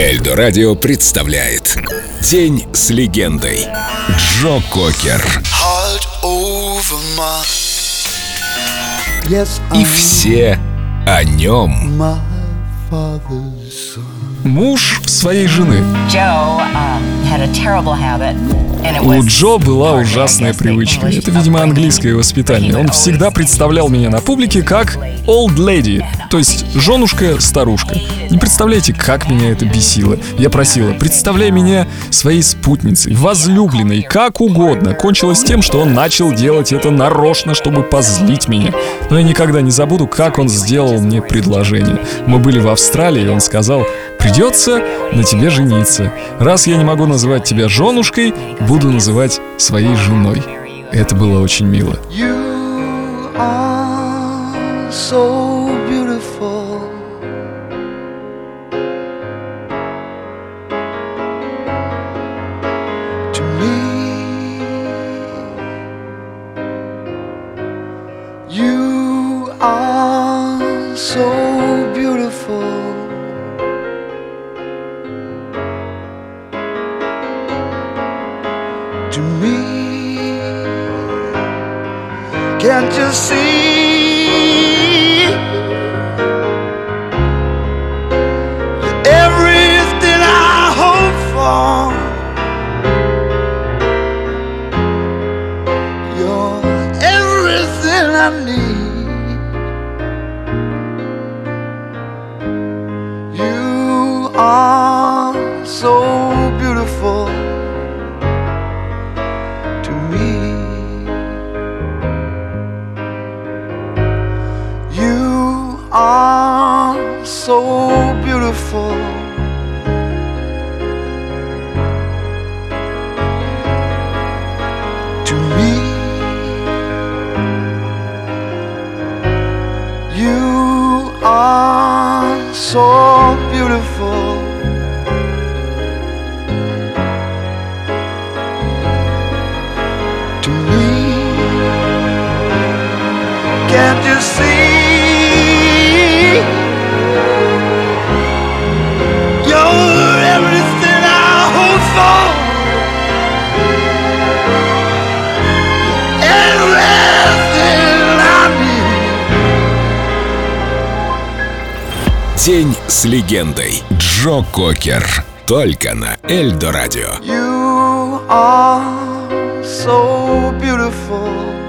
Эльдо Радио представляет День с легендой. Джо Кокер. И все о нем. Муж своей жены. Joe um, had a terrible habit, У Джо была ужасная привычка. Это, видимо, английское воспитание. Он всегда представлял меня на публике как old lady, то есть женушка-старушка. Не представляете, как меня это бесило. Я просила, представляй меня своей спутницей, возлюбленной, как угодно. Кончилось тем, что он начал делать это нарочно, чтобы позлить меня. Но я никогда не забуду, как он сделал мне предложение. Мы были в Австралии, и он сказал, придется на тебе жениться. Раз я не могу называть тебя женушкой, буду называть своей женой. Это было очень мило. You are so beautiful. To me, can't you see? Everything I hope for. You're everything I need. You are so so beautiful. To me, you are so beautiful. To me, can't you see? День с легендой. Джо Кокер. Только на Эльдо Радио. You are so beautiful.